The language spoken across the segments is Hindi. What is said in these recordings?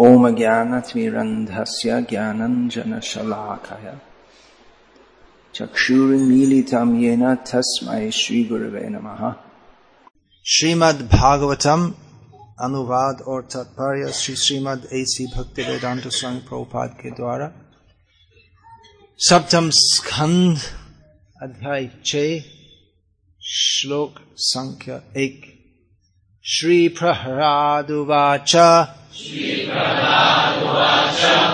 ओम ज्ञानतिमिरन्धस्य ज्ञानञ्जनशलाकय। चक्षुरुन्मीलितं येन तस्मै श्रीगुरवे नमः। श्रीमद् भागवतम अनुवाद और तात्पर्य श्री श्रीमद एसी भक्ति वेदांत स्वामी प्रभुपाद के द्वारा। सप्तम स्कंध, अध्याय छ, श्लोक संख्या एक। श्री प्रहलादुवाच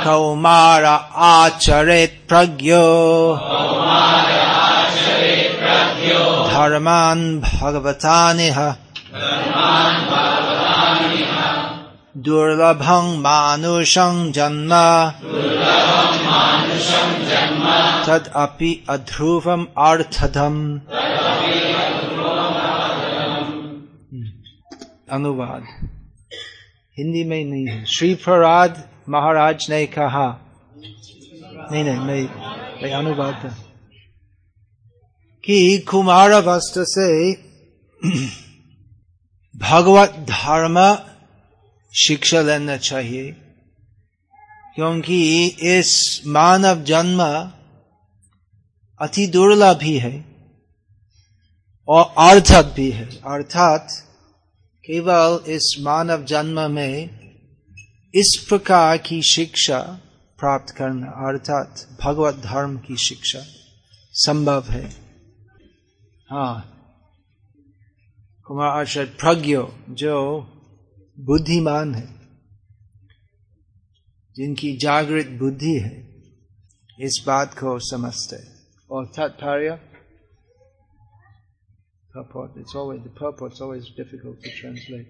कौमार आचरेत् प्रज्ञो। धर्मान् भगवतानिह दुर्लभं मानुषं जन्म। तदपि अध्रुवम् अर्थदम्। अनुवाद। हिंदी में नहीं है श्री प्रहलाद महाराज ने कहा नहीं नहीं मैं मैं अनुवाद कि कुमार वस्त्र से भगवत धर्म शिक्षा लेना चाहिए क्योंकि इस मानव जन्म अति दुर्लभ भी है और अर्थक भी है अर्थात केवल इस मानव जन्म में इस प्रकार की शिक्षा प्राप्त करना, अर्थात भगवत धर्म की शिक्षा, संभव है। हाँ। कुमार आचार्य प्रज्ञ, जो बुद्धिमान है, जिनकी जागृत बुद्धि है, इस बात को समझते और तात्पर्य purport. It's always, the purport's always difficult to translate.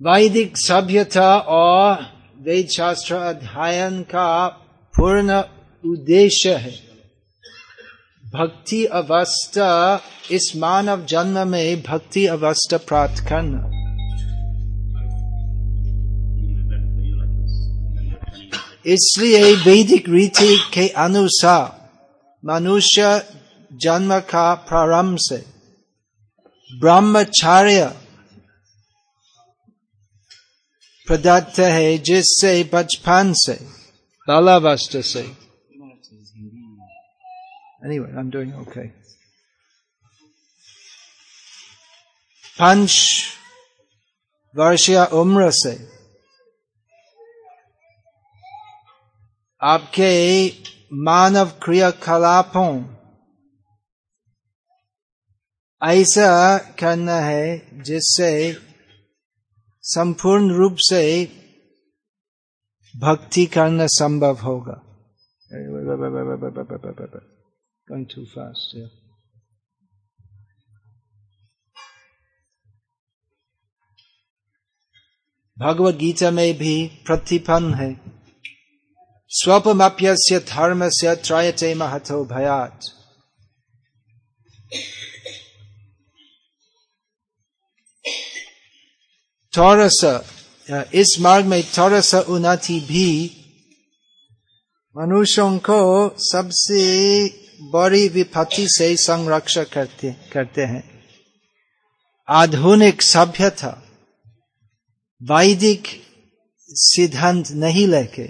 वैदिक सभ्यता और वेद शास्त्र अध्ययन का पूर्ण उद्देश्य है भक्ति अवस्था इस मानव जन्म में भक्ति अवस्था प्राप्त करना इसलिए वैदिक रीति के अनुसार मनुष्य जन्म का प्रारंभ से ब्रह्मचार्य प्रदत्त है जिससे बचपन से बालावस्था से Anyway, I'm doing okay. पंच वर्षीय उम्र से आपके मानव क्रियाकलापों ऐसा करना है जिससे संपूर्ण रूप से भक्ति करना संभव होगा। Going too fast, yeah. Bhagavad Gita में भी प्रतिपन्न है। स्वपमप्यस्य धर्म से त्रयते महतो भयात। थोड़ा इस मार्ग में थोड़ा उन्नति भी मनुष्यों को सबसे बड़ी विपत्ति से संरक्षण करते करते हैं आधुनिक सभ्यता वैदिक सिद्धांत नहीं लेके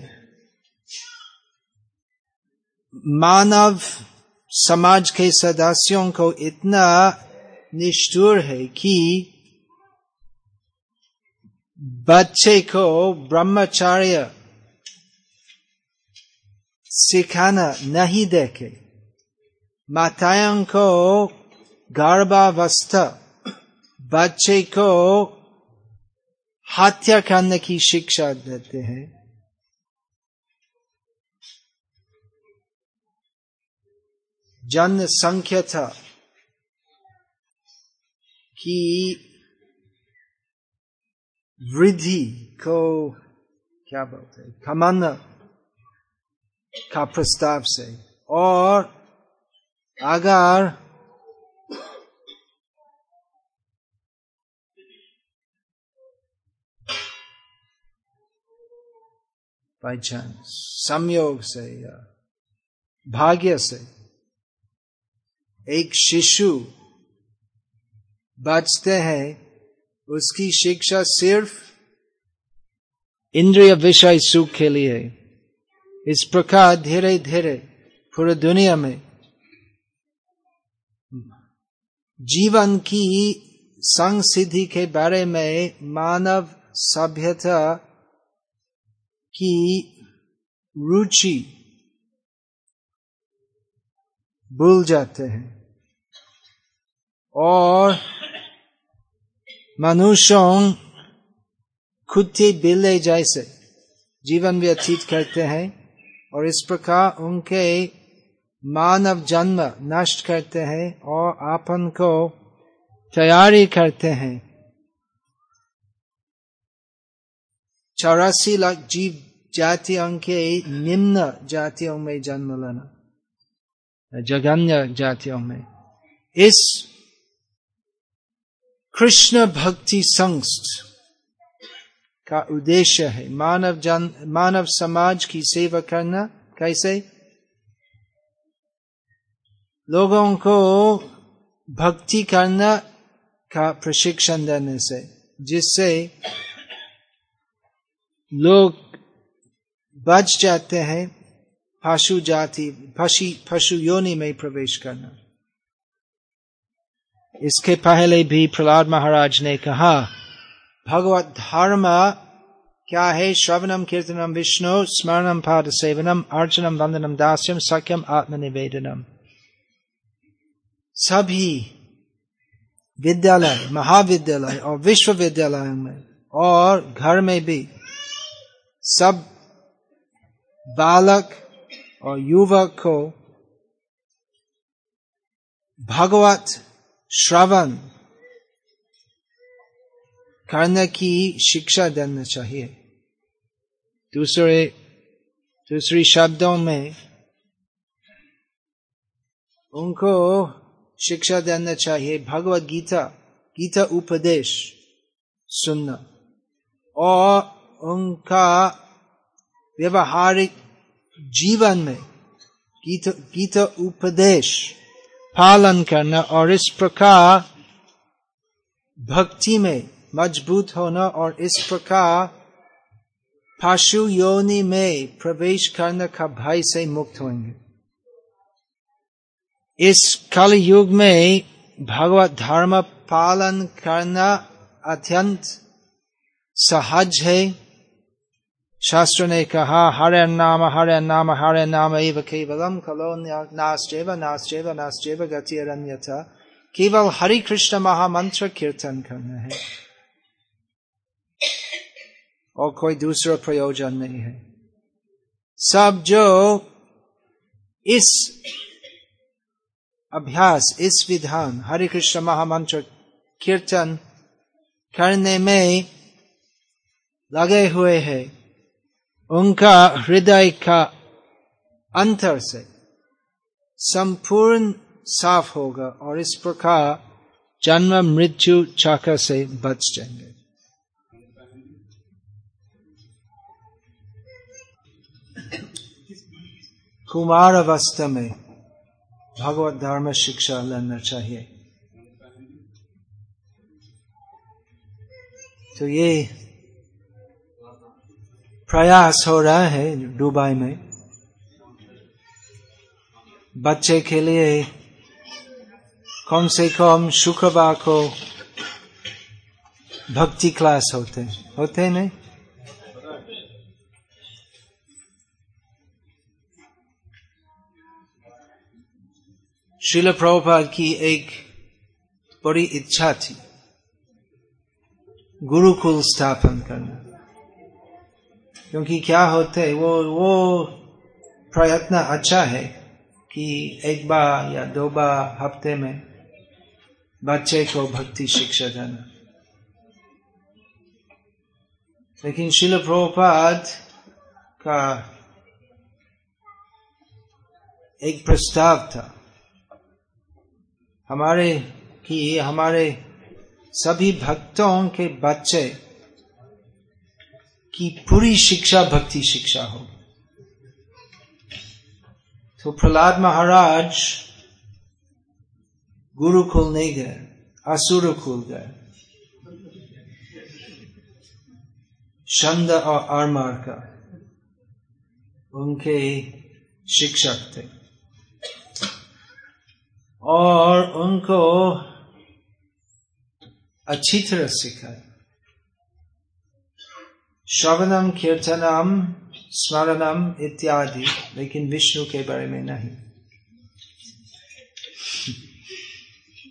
मानव समाज के सदस्यों को इतना निष्ठुर है कि बच्चे को ब्रह्मचार्य सिखाना नहीं देखे माताओं को गर्भावस्था बच्चे को हत्या करने की शिक्षा देते हैं जनसंख्या था कि वृद्धि को क्या बोलते हैं? कमाना का प्रस्ताव से। और अगर बाई चांस संयोग से या भाग्य से एक शिशु बचते हैं उसकी शिक्षा सिर्फ़ इंद्रिय विषय सुख के लिए इस प्रकार धीरे धीरे पूरे दुनिया में जीवन की संग सिद्धि के बारे में मानव सभ्यता की रुचि भूल जाते हैं। और मनुष्यों खुद बिल्ले जैसे जीवन व्यतीत करते हैं और इस प्रकार उनके मानव जन्म नष्ट करते हैं और आपन को तैयारी करते हैं। चौरासी लाख जीव जातियों के निम्न जातियों में जन्म लेना जगन्य जातियों में। इस कृष्ण भक्ति संस्थ का उद्देश्य है मानव जन मानव समाज की सेवा करना कैसे लोगों को भक्ति करना का प्रशिक्षण देने से जिससे लोग बच जाते हैं पशु जाति पशु योनि में प्रवेश करना इसके पहले भी प्रहलाद महाराज ने कहा, भगवत धर्म क्या है? श्रवणम, कीर्तनम, विष्णु, स्मरणम, पाद सेवनम, अर्चनम, वंदनम, दास्यम सक्यम आत्मनिवेदनम। सभी विद्यालय, महाविद्यालय और विश्वविद्यालय में और घर में भी सब बालक और युवक को भगवत श्रवण करने की शिक्षा देना चाहिए दूसरे दूसरी शब्दों में उनको शिक्षा देना चाहिए भगवत गीता गीता उपदेश सुनना और उनका व्यवहारिक जीवन में गीता गीता उपदेश पालन करना और इस प्रकार भक्ति में मज़बूत होना और इस प्रकार पशु योनि में प्रवेश करने का भय से मुक्त होंगे। इस कल युग में भगवत धर्म पालन करना अत्यंत सहज है। शास्त्र ने कहा हरे नाम हरे नाम हरे नाम एव केवलम कलो नास्टेव नास्टेव नास्टेव गति था केवल हरि कृष्ण महामंत्र कीर्तन करना है। और कोई दूसरा प्रयोजन नहीं है। सब जो इस अभ्यास, इस विधान हरे कृष्ण महामंत्र कीर्तन करने में लगे हुए हैं उनका हृदय का अंतर से संपूर्ण साफ़ होगा और इस प्रकार जन्म, मृत्यु, चक्र से बच जाएँगे। कुमार अवस्था में भगवत धर्म शिक्षा लेना चाहिए। तो ये प्रयास हो रहा है दुबई में। बच्चे के लिए कम से कम शुक्रवार को भक्ति क्लास होते होते नहीं? शिल प्रभुपाद की एक बड़ी इच्छा थी। गुरुकुल स्थापन करना। क्योंकि क्या होते वो वो प्रयत्न अच्छा है कि एक बार या दो बार हफ़्ते में बच्चे को भक्ति शिक्षा देना। लेकिन शिल प्रभुपाद का एक प्रस्ताव था, हमारे, कि हमारे सभी भक्तों के बच्चे की पूरी शिक्षा भक्ति शिक्षा हो। तो प्रहलाद महाराज गुरुकुल नहीं गए असुर कुल गए। छंद और आरमार का उनके शिक्षक थे। और उनको अच्छी तरह सिखाए श्रवणम कीर्तनम स्मरणम इत्यादि लेकिन विष्णु के बारे में नहीं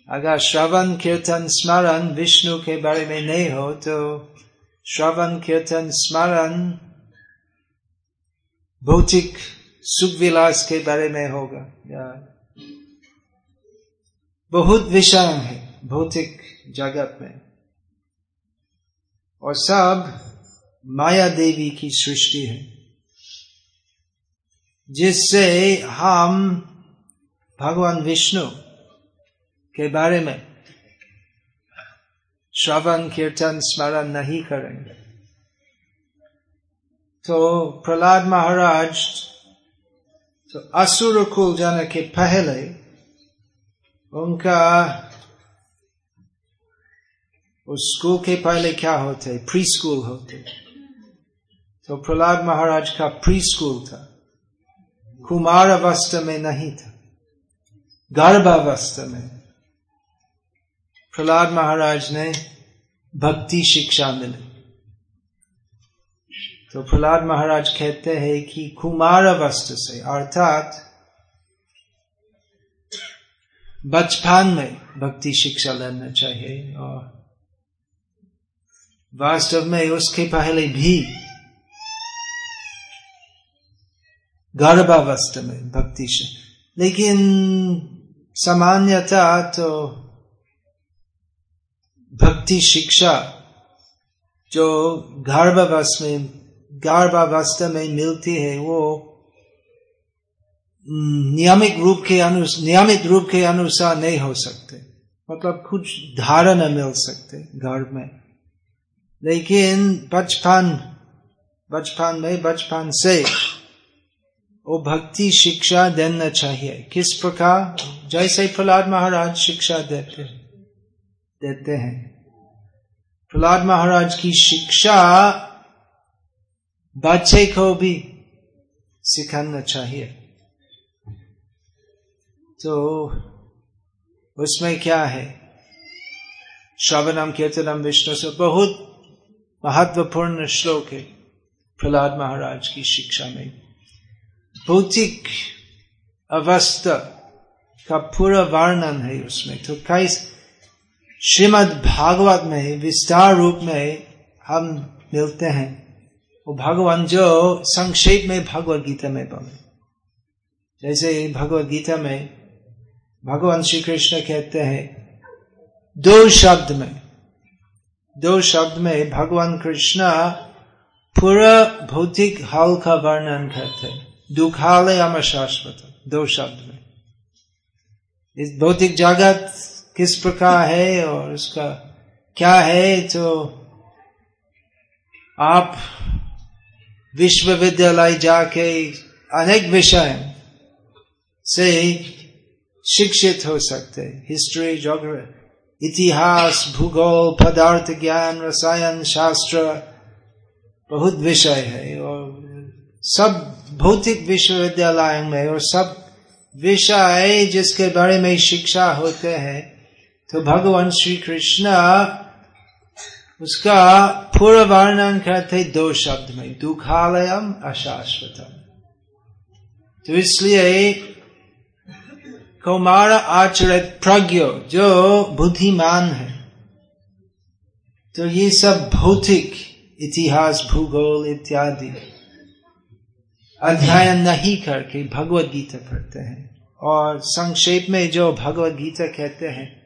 अगर श्रवण कीर्तन स्मरण विष्णु के बारे में नहीं हो तो श्रवण कीर्तन स्मरण भौतिक सुख विलास के बारे में होगा या बहुत विषय है भौतिक जगत में और सब माया देवी की सृष्टि है, जिससे हम भगवान विष्णु के बारे में श्रवण, कीर्तन, स्मरण नहीं करेंगे। तो प्रहलाद महाराज तो असुर कुल जाने के पहले उनका स्कूल के पहले क्या होते? प्री स्कूल होते। तो प्रहलाद महाराज का प्री स्कूल था। कुमार अवस्था में नहीं था। गर्भ गर्भावस्था में। प्रहलाद महाराज ने भक्ति शिक्षा मिली। तो प्रहलाद महाराज कहते हैं कि कुमार अवस्था से, अर्थात बचपन में भक्ति शिक्षा लेना चाहिए और वास्तव में उसके पहले भी गर्भावस्था में भक्ति से लेकिन सामान्यता तो भक्ति शिक्षा जो गर्भावस्था में गर्भावस्था में मिलती है वो नियमित रूप के अनुसार नियमित रूप के अनुसार नहीं हो सकते मतलब कुछ धारणा मिल सकते घर में लेकिन बचपन बचपन में बचपन से वो भक्ति शिक्षा देना चाहिए। किस प्रकार? जैसे प्रहलाद महाराज शिक्षा देते देते हैं। प्रहलाद महाराज की शिक्षा बच्चे को भी सिखाना चाहिए। तो उसमें क्या है? श्रवणम, कीर्तनम, विष्णु से बहुत महत्वपूर्ण श्लोक है प्रहलाद महाराज की शिक्षा में। भौतिक अवस्था का पूरा वर्णन है उसमें तो कई श्रीमद भागवत में विस्तार रूप में हम मिलते हैं वो भगवान जो संक्षेप में भगवत गीता में बोले जैसे भगवत गीता में भगवान श्री कृष्ण कहते हैं दो शब्द में दो शब्द में भगवान कृष्ण पूरा भौतिक हाल का वर्णन करते दुखालय अमर शाश्वत दो शब्द में इस भौतिक जगत किस प्रकार है और उसका क्या है तो आप विश्वविद्यालय जाके अनेक विषय से शिक्षित हो सकते हिस्ट्री जोग्राफी इतिहास भूगोल पदार्थ ज्ञान रसायन शास्त्र बहुत विषय है और सब भौतिक विश्वविद्यालय में और सब विषय जिसके बारे में शिक्षा होते हैं तो भगवान श्री कृष्ण उसका पूर्व वर्णन करते दो शब्द में दुखालयम अशाश्वतम तो इसलिए कुमार आचरित प्रज्ञ जो बुद्धिमान है तो ये सब भौतिक इतिहास भूगोल इत्यादि अध्ययन नहीं करके भगवत गीता पढ़ते हैं। और संक्षेप में जो भगवत गीता कहते हैं,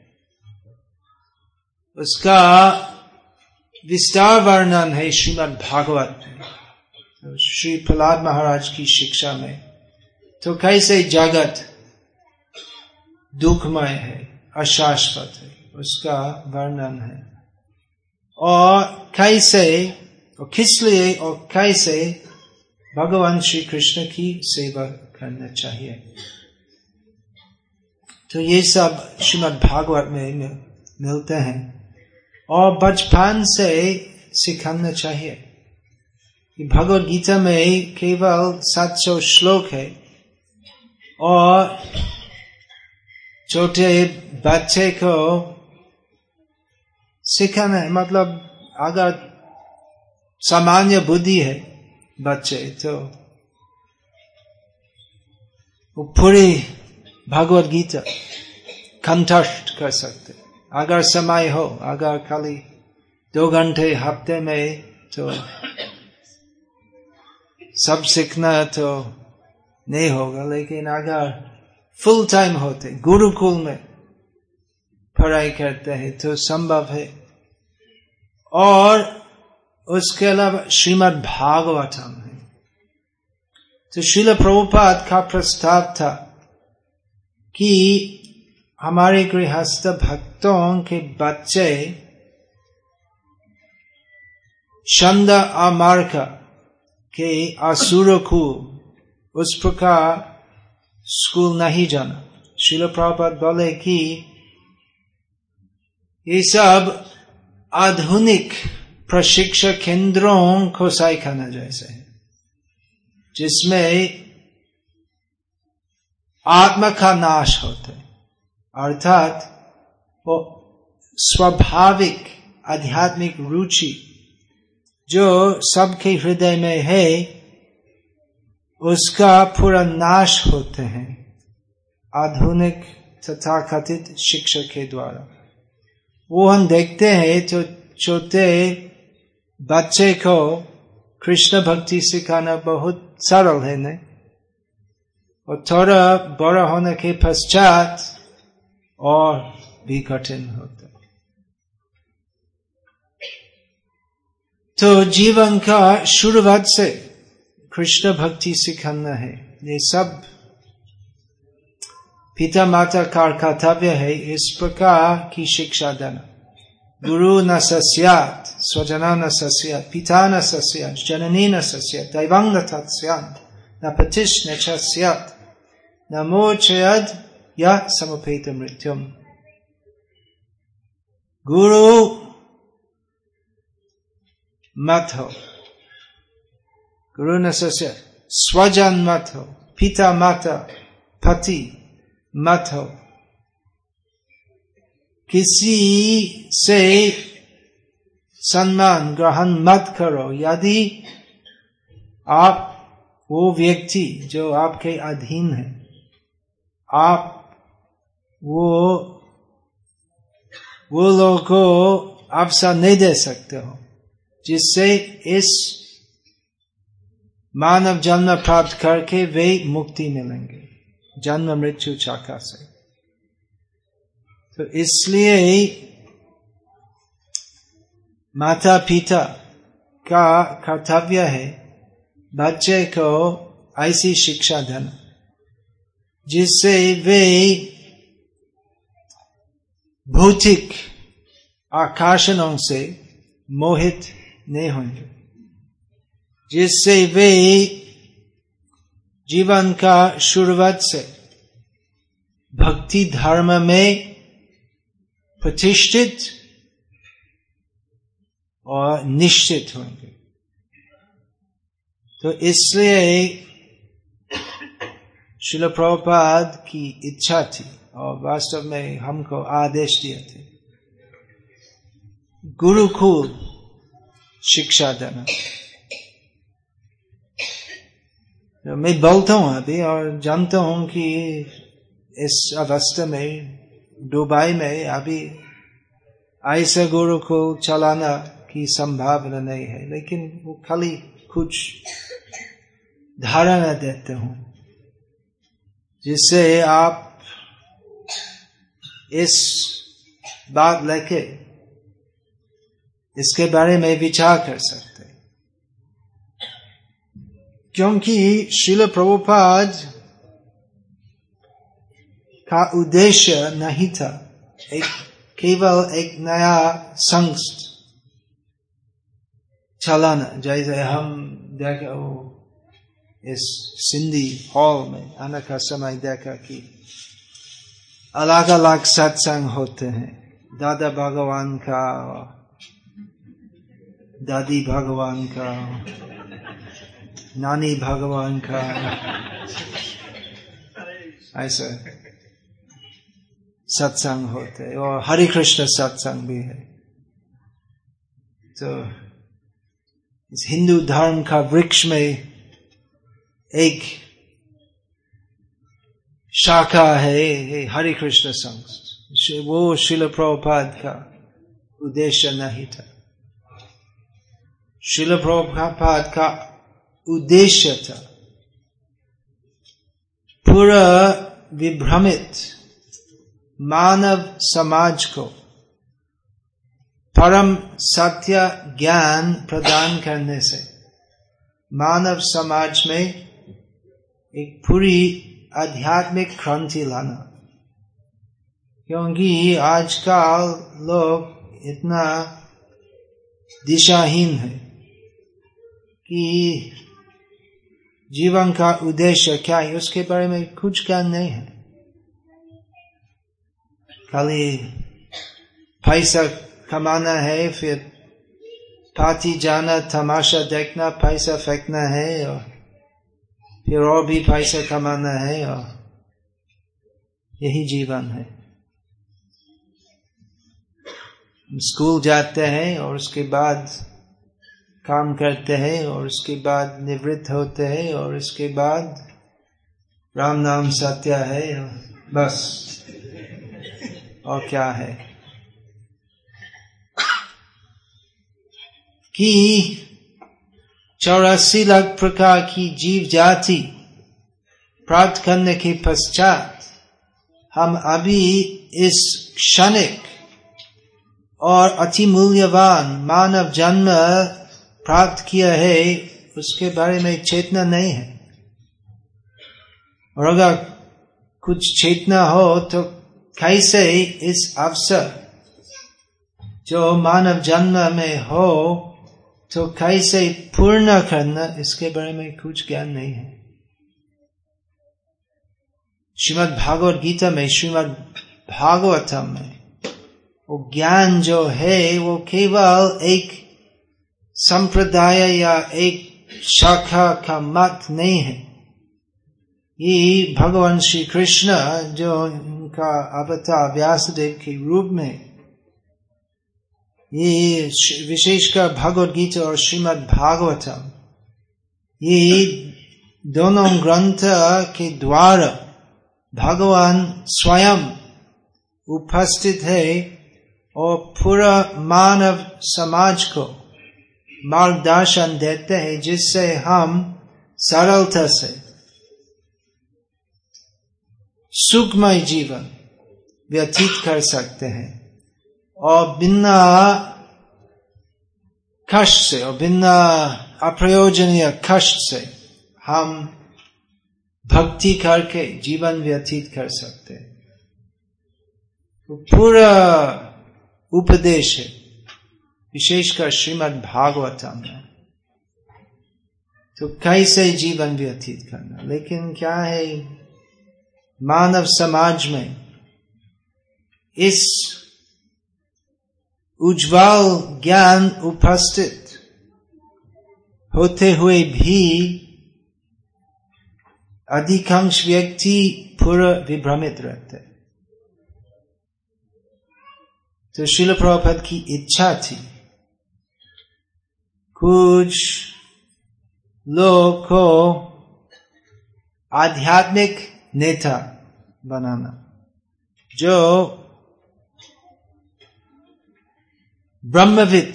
उसका विस्तार वर्णन है श्रीमद भागवत श्री प्रहलाद महाराज की शिक्षा में। तो कैसे जगत दुखमय है, अशाश्वत है, उसका वर्णन है। और कैसे, और किस लिए, और कैसे भगवान श्री कृष्ण की सेवा करना चाहिए। तो ये सब श्रीमद भागवत में मिलते हैं। और बचपन से सिखाना चाहिए। कि भगवत गीता में केवल 700 श्लोक है। और छोटे बच्चे को सिखाना है। मतलब अगर सामान्य बुद्धि है बच्चे तो वो पूरी भगवत गीता कंठस्थ कर सकते। अगर समय हो, अगर खाली दो घंटे, हफ़्ते में तो सब सीखना तो नहीं होगा, लेकिन अगर फुल टाइम होते, गुरुकुल में पढ़ाई करते हैं तो संभव है। और उसके अलावा श्रीमद भागवतम है। तो शिल प्रभुपाद का प्रस्ताव था कि हमारे गृहस्थ भक्तों के बच्चे छंद अमार्क के असुर को उस प्रकार स्कूल नहीं जाना। शिल प्रभुपाद बोले कि ये सब आधुनिक प्रशिक्षण केंद्रों को साइखाना जैसे है जिसमें आत्मा का नाश होता है। अर्थात वो स्वाभाविक आध्यात्मिक रुचि जो सबके हृदय में है, उसका पूरा नाश होते हैं आधुनिक तथा कथित शिक्षक के द्वारा। वो हम देखते हैं तो छोटे बच्चे को कृष्ण भक्ति सिखाना बहुत सरल है, नहीं? और थोड़ा बड़ा होने के पश्चात और भी कठिन होता तो जीवन का शुरुआत से कृष्ण भक्ति सिखाना है। ये सब पिता माता का कर्तव्य है इस प्रकार की शिक्षा देना। गुरु न सस्यात स्वजना न सस्यात पिता न सस्यात जननी न सस्यात दैवांग तत्स्यात न पतिश न छस्यात न मोचयद या समुपेत मृत्युम गुरु मत हो गुरु न स्वजन मत हो पिता माता पति मत हो किसी से सम्मान ग्रहण मत करो। यदि आप, वो व्यक्ति जो आपके अधीन है, आप वो वो लोगों को अवसर नहीं दे सकते हो, जिससे इस मानव जन्म प्राप्त करके वे मुक्ति मिलेंगे, जन्म मृत्यु चाका से। तो इसलिए माता पिता का कर्तव्य है बच्चे को ऐसी शिक्षा देना, जिससे वे भौतिक आकर्षणों से मोहित नहीं होंगे, जिससे वे जीवन का शुरुआत से भक्ति धर्म में प्रतिष्ठित और निश्चित होंगे। तो इसलिए शिल प्रभुपाद की इच्छा थी और वास्तव में हमको आदेश दिए थे। गुरुकुल शिक्षा देना। तो मैं बोलता हूँ अभी और जानता हूँ कि इस अवस्था में दुबई में अभी ऐसे गुरु को चलाना की संभावना नहीं है, लेकिन वो खाली कुछ धारणा देते हूँ, जिससे आप इस बात लेके इसके बारे में विचार कर सकते क्योंकि शिल प्रभुपाद का उद्देश्य नहीं था एक केवल एक नया संस्थ चलाना जैसे हम देखा इस सिंधी हॉल में आने का समय देखा कि अलग अलग सत्संग होते हैं दादा भगवान का दादी भगवान का नानी भगवान का ऐसा सत्संग होते हैं, और हरे कृष्ण सत्संग भी है। तो इस हिंदू धर्म का वृक्ष में एक शाखा है हरे कृष्ण संघ। वो शिल प्रभुपाद का उद्देश्य नहीं था। शिल प्रभुपाद का उद्देश्य था पूरा विभ्रमित मानव समाज को परम सत्य ज्ञान प्रदान करने से मानव समाज में एक पूरी आध्यात्मिक क्रांति लाना। क्योंकि आजकल लोग इतना दिशाहीन है कि जीवन का उद्देश्य क्या है, उसके बारे में कुछ ज्ञान नहीं है। खाली पैसा कमाना है फिर पार्टी जाना तमाशा देखना पैसा फेंकना है और फिर और भी पैसा कमाना है और यही जीवन है स्कूल जाते हैं और उसके बाद काम करते हैं और उसके बाद निवृत्त होते हैं और उसके बाद राम नाम सत्या है बस और क्या है? कि चौरासी लाख प्रकार की जीव जाति प्राप्त करने के पश्चात हम अभी इस क्षणिक और अति मूल्यवान मानव जन्म प्राप्त किया है, उसके बारे में चेतना नहीं है। और अगर कुछ चेतना हो तो कैसे इस अवसर जो मानव जन्म में हो तो कैसे पूर्ण करना, इसके बारे में कुछ ज्ञान नहीं है। श्रीमद भागवत गीता में, श्रीमद भागवतम में, वो ज्ञान जो है, वो केवल एक संप्रदाय या एक शाखा का मत नहीं है। ये भगवान श्री कृष्ण जो उनका अवतार व्यासदेव के रूप में, ये विशेषकर भगवद गीता और श्रीमद भागवतम ये दोनों ग्रंथ के द्वारा भगवान स्वयं उपस्थित है और पूरा मानव समाज को मार्गदर्शन देते हैं, जिससे हम सरलता से सुखमय जीवन, व्यतीत कर सकते हैं। और बिना कष्ट से, और बिना अप्रयोजनीय कष्ट से हम भक्ति करके जीवन व्यतीत कर सकते तो पूरा उपदेश है, विशेषकर श्रीमद भागवतम में। तो कैसे जीवन व्यतीत करना? लेकिन क्या है मानव समाज में इस उज्जवल ज्ञान उपस्थित होते हुए भी अधिकांश व्यक्ति पूरा विभ्रमित रहते तो शिल प्रभुपद की इच्छा थी, कुछ लोग को आध्यात्मिक नेता बनाना जो ब्रह्मविद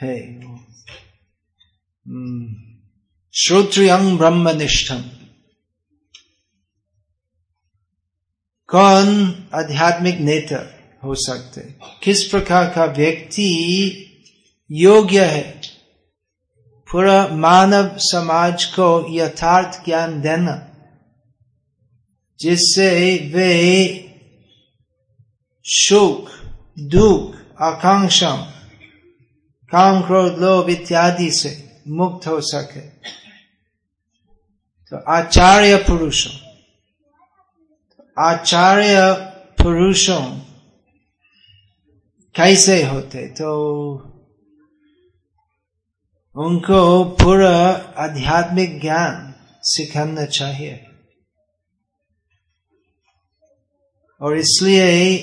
है श्रोत्रियंग ब्रह्मनिष्ठम कौन आध्यात्मिक नेता हो सकते? किस प्रकार का व्यक्ति योग्य है? पूरा मानव समाज को यथार्थ ज्ञान देना। जिससे वे सुख दुख आकांक्षा काम क्रोध, लोभ इत्यादि से मुक्त हो सके। तो आचार्य पुरुषों आचार्य पुरुषों कैसे होते? तो उनको पूरा आध्यात्मिक ज्ञान सिखाना चाहिए। और इसलिए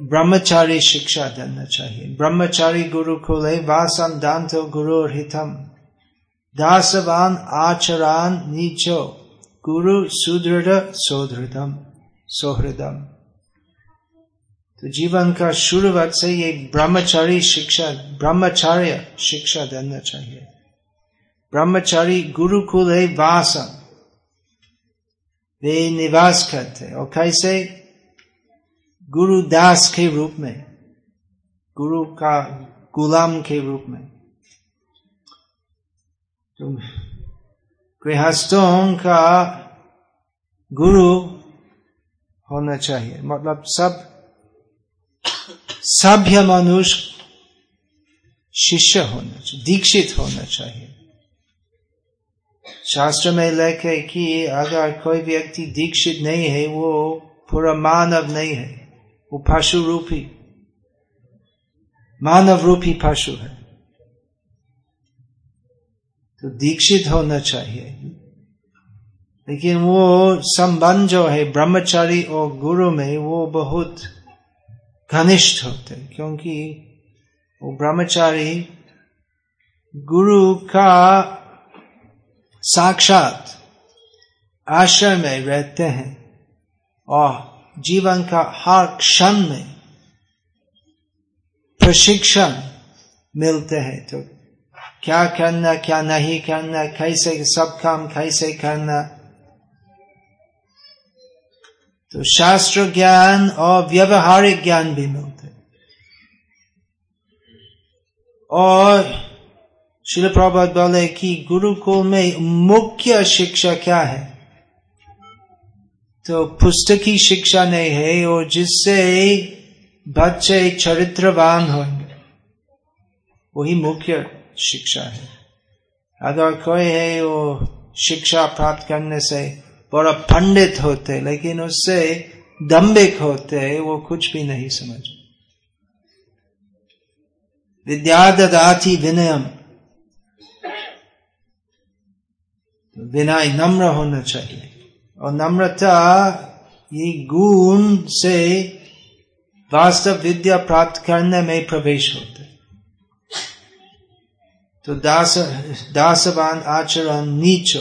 ब्रह्मचारी शिक्षा देना चाहिए। ब्रह्मचारी गुरु कुले वासम दांतो गुरु हितम। दासवान आचरान नीचो। गुरु सुदृढ़ सोदृढ़ सोहृदम। तो जीवन का शुरुआत से ये ब्रह्मचारी शिक्षा, ब्रह्मचार्य शिक्षा देना चाहिए। ब्रह्मचारी गुरुकुल है वासम। वे निवास करते और कैसे? गुरु दास के रूप में, गुरु का गुलाम के रूप में। तो गृहस्थों का गुरु होना चाहिए। मतलब सब, सभ्य मनुष्य शिष्य होना चाहिए, दीक्षित होना चाहिए। शास्त्र में लिखे कि अगर कोई व्यक्ति दीक्षित नहीं है, वो पूरा मानव नहीं है। वो पशु रूपी, मानव रूपी पशु है। तो दीक्षित होना चाहिए। लेकिन वो संबंध जो है, ब्रह्मचारी और गुरु में वो बहुत घनिष्ठ होते क्योंकि वो ब्रह्मचारी गुरु का साक्षात आश्रय में रहते हैं। और जीवन का हर क्षण में प्रशिक्षण मिलते हैं। तो क्या करना, क्या नहीं करना, कैसे सब काम कैसे करना? तो शास्त्र ज्ञान और व्यवहारिक ज्ञान भी मिलते और शिल प्रभात बोले कि गुरुकुल में मुख्य शिक्षा क्या है? तो पुस्तकी शिक्षा नहीं है और जिससे बच्चे चरित्रवान होंगे। वही मुख्य शिक्षा है। अगर कोई है वो शिक्षा प्राप्त करने से बड़ा पंडित होते, लेकिन उससे दम्बिक होते, वो कुछ भी नहीं समझ। विद्याददाति विनयम। विनय नम्र होना चाहिए। और नम्रता ये गुण से वास्तव विद्या प्राप्त करने में प्रवेश होते तो दास, दासवान आचरण नीचो।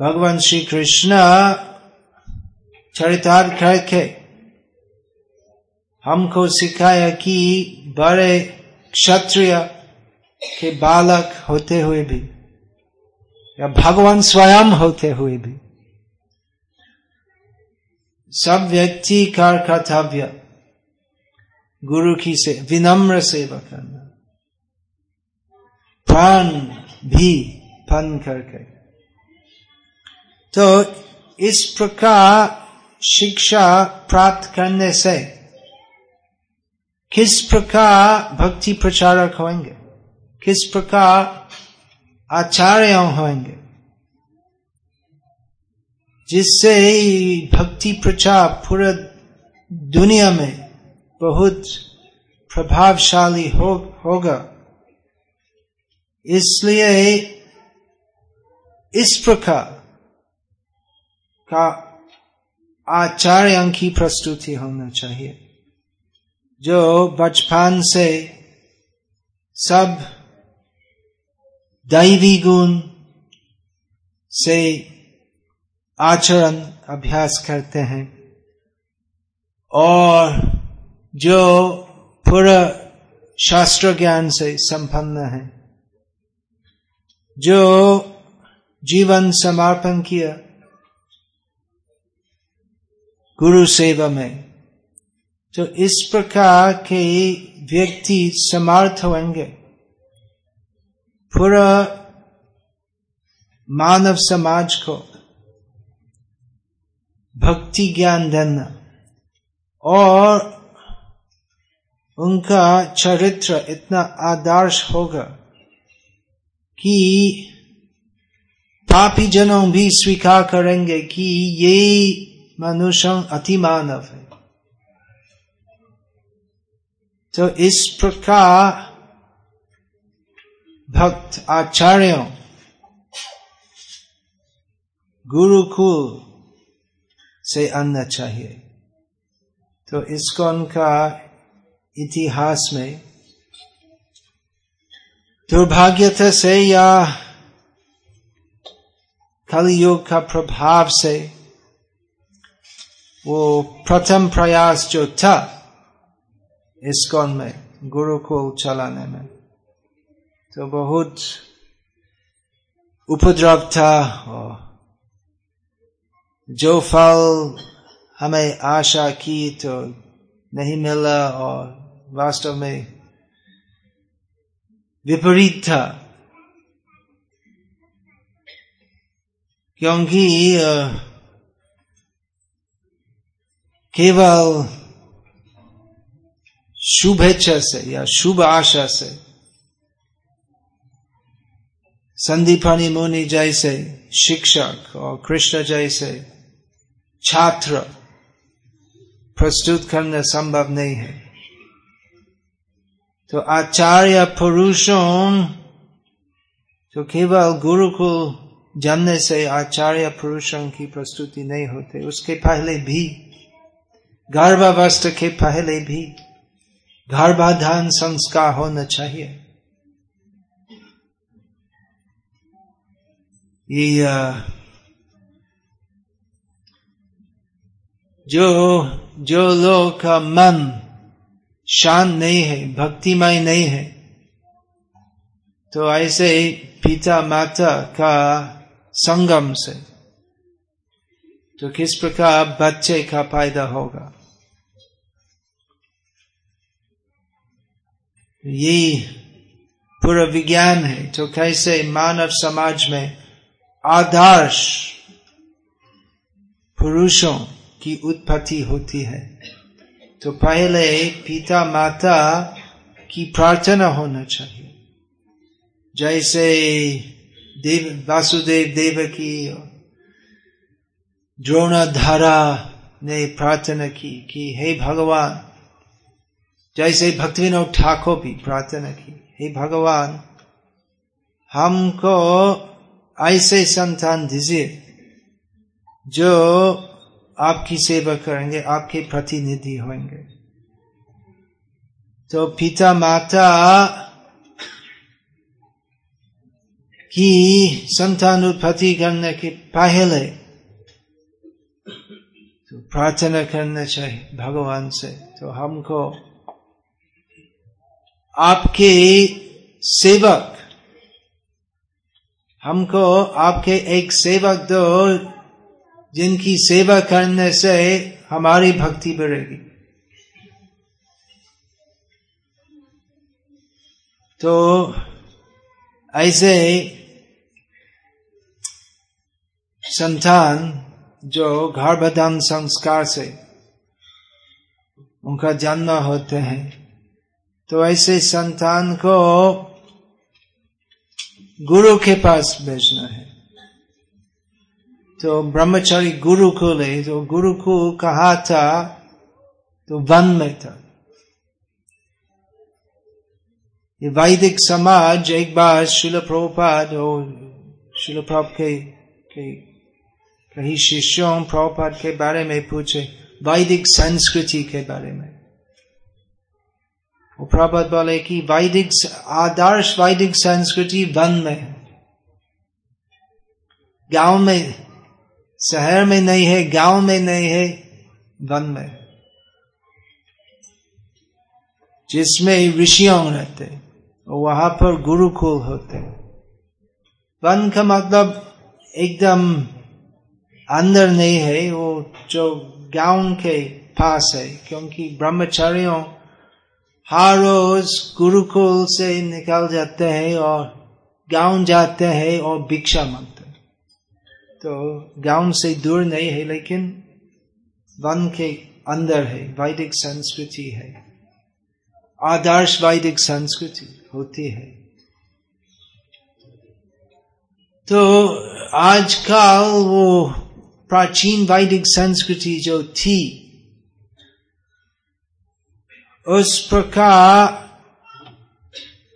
भगवान श्री कृष्ण चरितार्थ करके हमको सिखाया कि बड़े क्षत्रिय के बालक होते हुए भी या भगवान स्वयं होते हुए भी। सब व्यक्ति का कर्तव्य गुरु की से, विनम्र सेवा करना। प्राण भी, फन करके। तो इस प्रकार शिक्षा प्राप्त करने से किस प्रकार भक्ति प्रचारक होंगे? किस प्रकार आचार्य होंगे। जिससे भक्ति प्रचार पूरा दुनिया में बहुत प्रभावशाली हो, होगा। इसलिए इस प्रकार का आचार्य की प्रस्तुति होना चाहिए जो बचपन से सब दैवी गुण से आचरण अभ्यास करते हैं और जो पूरा शास्त्र ज्ञान से संपन्न है, जो जीवन समर्पण किया गुरु सेवा में तो इस प्रकार के व्यक्ति समर्थ होंगे। पूरा मानव समाज को भक्ति ज्ञान देना और उनका चरित्र इतना आदर्श होगा कि पापी जनों भी स्वीकार करेंगे कि ये मनुष्य अति मानव है। तो इस प्रकार भक्त आचार्यों गुरुकुल से आना चाहिए। तो इसको का इतिहास में दुर्भाग्यता से या कलयुग का प्रभाव से वो प्रथम प्रयास जो था इसकोन में गुरुकुल चलाने में। तो बहुत उपद्रव था जो फल हमें आशा की तो नहीं मिला और वास्तव में विपरीत था। क्योंकि केवल शुभेच्छा से या शुभ आशा से संदीपानी मुनि जैसे शिक्षक और कृष्ण जैसे छात्र प्रस्तुत करना संभव नहीं है। तो आचार्य पुरुषों तो केवल गुरु को जानने से आचार्य पुरुषों की प्रस्तुति नहीं होते, उसके पहले भी, गर्भावस्था के पहले भी गर्भाधान संस्कार होना चाहिए। ये जो जो लोग का मन शांत नहीं है, भक्तिमय नहीं है तो ऐसे पिता माता का संगम से तो किस प्रकार बच्चे का फ़ायदा होगा? ये पूरा विज्ञान है तो कैसे मानव समाज में आदर्श पुरुषों की उत्पत्ति होती है। तो पहले पिता माता की प्रार्थना होना चाहिए। जैसे देव, वासुदेव देव की द्रोणाधारा ने प्रार्थना की कि हे भगवान, जैसे भक्तिविनोद ठाकुर भी प्रार्थना की, हे भगवान, हमको ऐसे संतान दीजिए, जो आपकी सेवा करेंगे, आपके प्रतिनिधि होंगे। तो पिता माता की संतान उत्पत्ति करने के पहले तो प्रार्थना करना चाहिए भगवान से। तो हमको आपके सेवक हमको आपके एक सेवक दो जिनकी सेवा करने से हमारी भक्ति बढ़ेगी। तो ऐसे संतान जो गर्भधान संस्कार से उनका जन्म होते हैं तो ऐसे संतान को गुरु के पास भेजना है। तो ब्रह्मचारी गुरु को ले तो गुरु को कहा था तो वन में था। ये वैदिक समाज एक बार शिल प्रभुपाद और शिल प्रभ के, के कहीं शिष्यों प्रभुपाद के बारे में पूछे वैदिक संस्कृति के बारे में। प्रभात बोले कि वैदिक आदर्श वैदिक संस्कृति वन में, गाँव में, शहर में नहीं है, गाँव में नहीं है, वन में। जिसमें ऋषियों रहते और वहाँ पर गुरुकुल होते। वन का मतलब एकदम अंदर नहीं है, वो जो गाँव के पास है, क्योंकि ब्रह्मचारियों हर रोज गुरुकुल से निकल जाते हैं और गाँव जाते हैं और भिक्षा मांगते हैं। तो गाँव से दूर नहीं है, लेकिन वन के अंदर है, वैदिक संस्कृति है। आदर्श वैदिक संस्कृति होती है। तो आजकल वो प्राचीन वैदिक संस्कृति जो थी उस प्रकार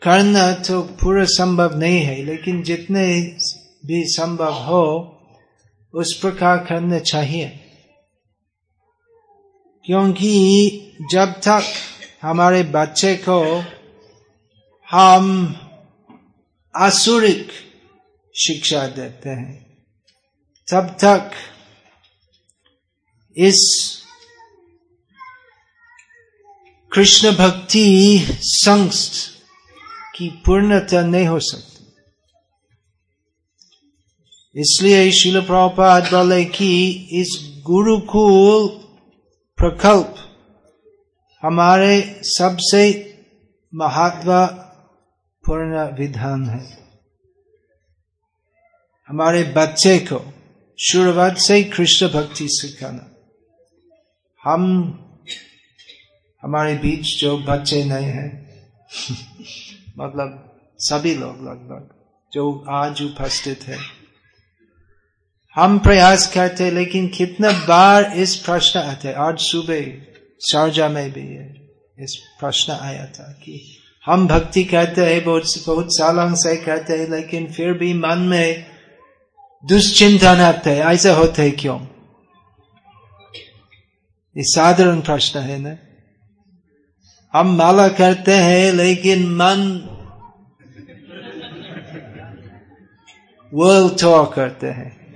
करना तो पूरा संभव नहीं है, लेकिन जितने भी संभव हो, उस प्रकार करना चाहिए। क्योंकि जब तक हमारे बच्चे को हम आसुरिक शिक्षा देते हैं, तब तक इस कृष्ण भक्ति संस्थ की पूर्णता नहीं हो सकती। इसलिए शिल प्रभुपाद बोले कि इस गुरुकुल प्रकल्प हमारे सबसे महत्वपूर्ण विधान है। हमारे बच्चे को शुरुआत से कृष्ण भक्ति सिखाना। हम हमारे बीच जो बच्चे नहीं हैं मतलब सभी लोग लगभग, जो आज उपस्थित है। हम प्रयास करते लेकिन कितना बार इस प्रश्न आते आज सुबह शारजा में भी है इस प्रश्न आया था कि हम भक्ति कहते हैं, बहुत बहुत सालों से कहते हैं, लेकिन फिर भी मन में दुश्चिंतन आते ऐसे होते क्यों? ये साधारण प्रश्न है ना? हम माला करते हैं, लेकिन मन वर्ल्ड टूर करते हैं।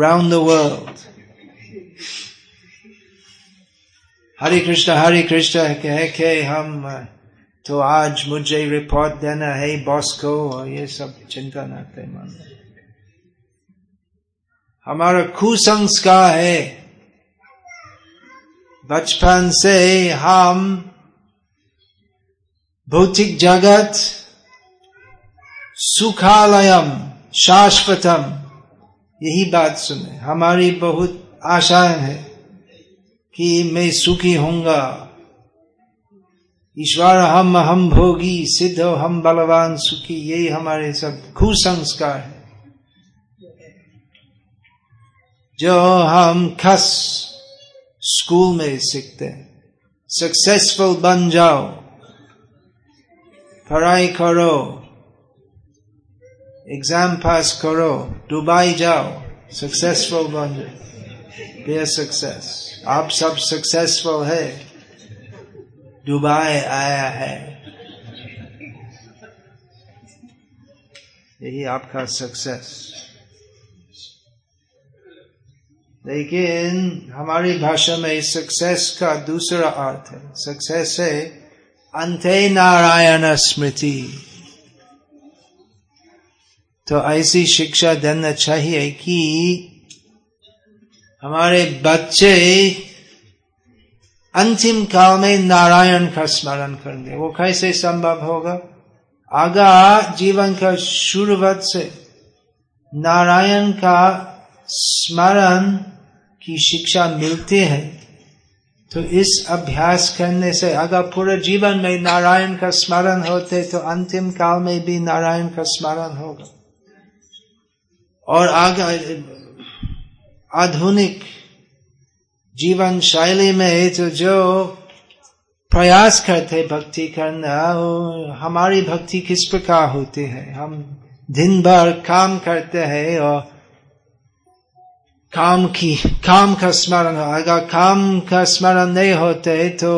Round the world Hare Krishna Hare Krishna, कह के हम तो आज मुझे रिपोर्ट देना है बॉस को और ये सब चिंता न मन। हमारा कुसंस्कार है। बचपन से हम भौतिक जगत, सुखालयम, शाश्वतम, यही बात सुने। हमारी बहुत आशाएँ है कि मैं सुखी होऊँगा। ईश्वर, हम हम भोगी, सिद्ध, हम बलवान, सुखी, यही हमारे सब कुसंस्कार है। जो हम खस स्कूल में सीखते सक्सेसफुल बन जाओ। पढ़ाई करो। एग्ज़ाम पास करो। दुबई जाओ। सक्सेसफुल बन जाओ। सक्सेस आप सब सक्सेसफुल है। दुबई आया है। यही आपका सक्सेस लेकिन हमारी भाषा में सक्सेस का दूसरा अर्थ है। सक्सेस है अंत नारायण स्मृति। तो ऐसी शिक्षा देना चाहिए कि हमारे बच्चे अंतिम काल में नारायण का स्मरण करेंगे। वो कैसे संभव होगा? आगा जीवन का शुरुआत से नारायण का स्मरण की शिक्षा मिलती है तो इस अभ्यास करने से अगर पूरे जीवन में नारायण का स्मरण होते तो अंतिम काल में भी नारायण का स्मरण होगा। और आगे, आधुनिक जीवन शैली में तो जो प्रयास करते भक्ति करना हमारी भक्ति किस प्रकार होती है? हम दिन भर काम करते हैं और काम की, काम का स्मरण हो, अगर काम का स्मरण नहीं होते तो